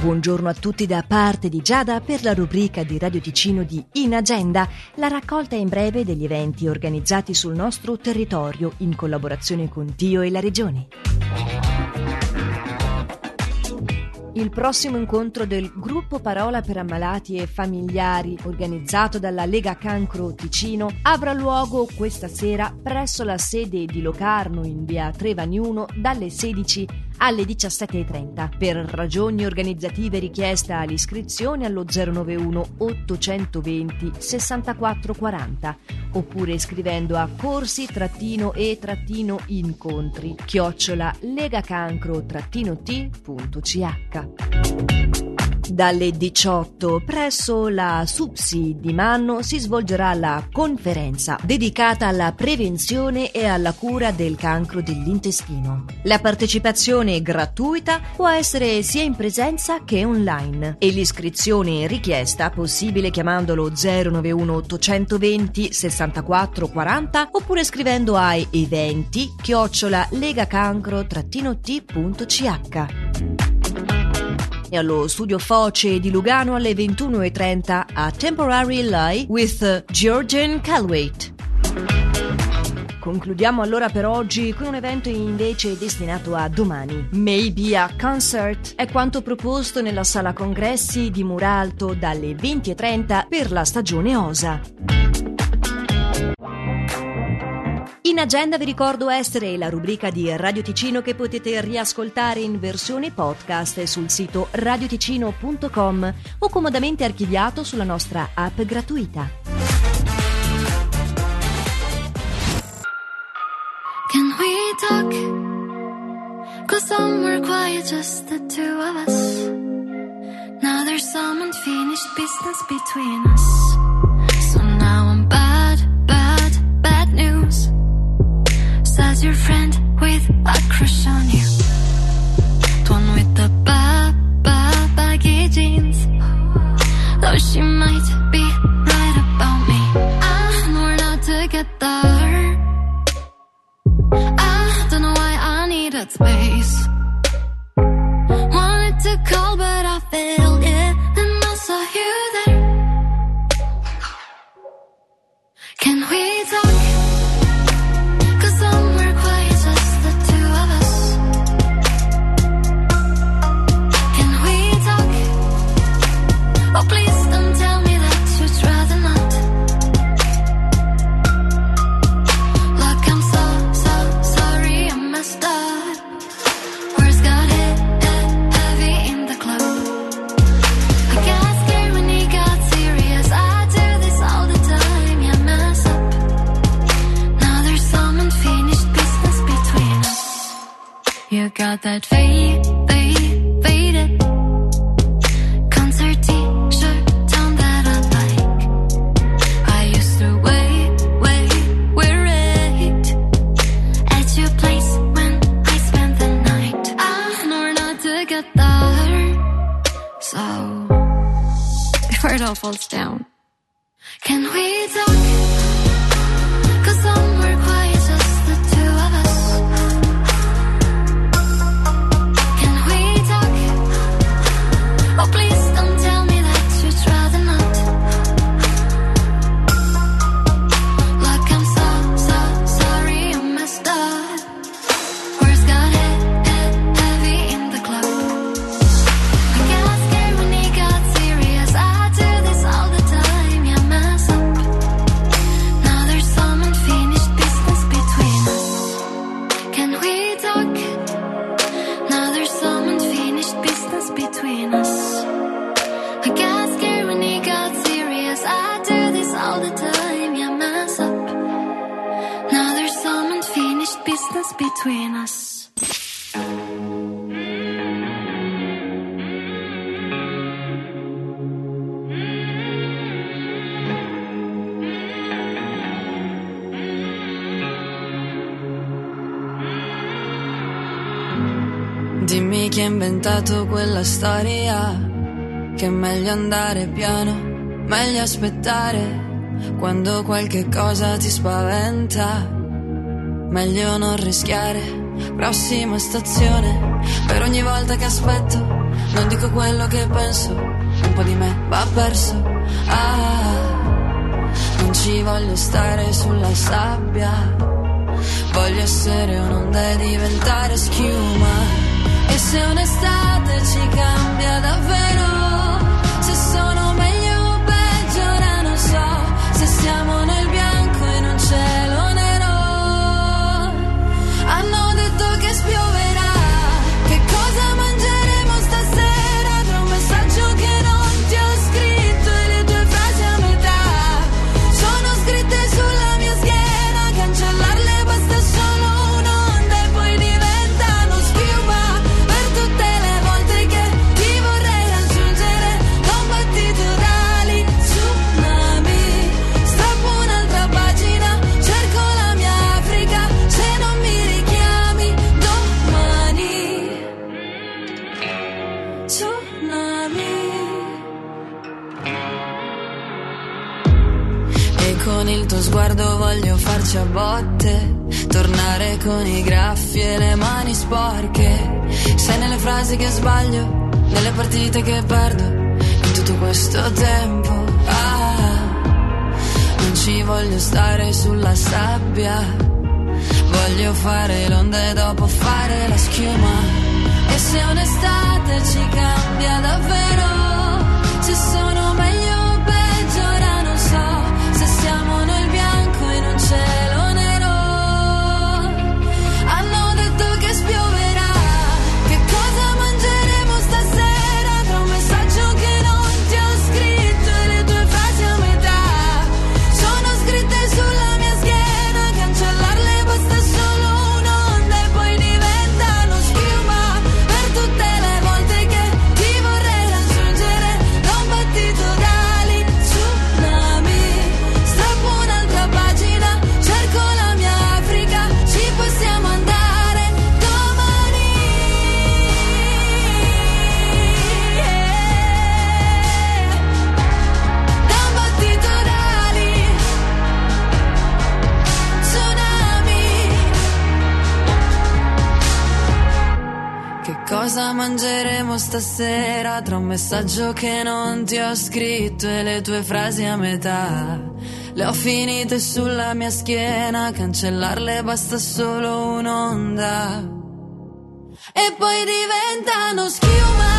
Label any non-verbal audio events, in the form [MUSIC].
Buongiorno a tutti da parte di Giada per la rubrica di Radio Ticino di In Agenda, la raccolta in breve degli eventi organizzati sul nostro territorio in collaborazione con Dio e la Regione. Il prossimo incontro del gruppo Parola per ammalati e familiari, organizzato dalla Lega Cancro Ticino, avrà luogo questa sera presso la sede di Locarno in via Trevani 1 dalle 16 alle 17.30. Per ragioni organizzative richiesta l'iscrizione allo 091 820 6440 oppure scrivendo a corsi-e-incontri chiocciola legacancro-t.ch dalle 18 presso la SUPSI di Manno si svolgerà la conferenza dedicata alla prevenzione e alla cura del cancro dell'intestino. La partecipazione gratuita può essere sia in presenza che online e l'iscrizione richiesta possibile chiamandolo 091 820 64 40 oppure scrivendo ai eventi chiocciola legacancro-t.ch allo studio Foce di Lugano alle 21.30 a Temporary Lie with Georgian Calwait. Concludiamo allora per oggi con un evento invece destinato a domani. Maybe a Concert è quanto proposto nella sala congressi di Muralto dalle 20.30 per la stagione OSA. In agenda vi ricordo essere la rubrica di Radio Ticino che potete riascoltare in versione podcast sul sito radioticino.com o comodamente archiviato sulla nostra app gratuita. Can we talk? Go somewhere quiet, just the two of us. Now there's some unfinished business between us. Your friend with a crush on you. The one with the ba ba baggy jeans. Though she might be right about me, know we're not together. I don't know why I needed space. Wanted to call, but I failed. That fade, fade, faded concert t-shirt down that I like. I used to wait, wait, wear it at your place when I spent the night. I know not together, so before [LAUGHS] it all falls down, can we talk? Between us. Dimmi chi ha inventato quella storia, che è meglio andare piano, meglio aspettare quando qualche cosa ti spaventa Meglio non rischiare. Prossima stazione. Per ogni volta che aspetto, Non dico quello che penso, un po' di me va perso. Ah, non ci voglio stare sulla sabbia. Voglio essere un'onda e diventare schiuma. Il tuo sguardo voglio farci a botte. Tornare con i graffi e le mani sporche. Sei nelle frasi che sbaglio, nelle partite che perdo. In tutto questo tempo, ah, non ci voglio stare sulla sabbia. Voglio fare l'onda e dopo fare la schiuma. E se un'estate ci cambia davvero, se sono meglio Che cosa mangeremo stasera? Tra un messaggio che non ti ho scritto e le tue frasi a metà. Le ho finite sulla mia schiena, cancellarle basta solo un'onda. E poi diventano schiuma.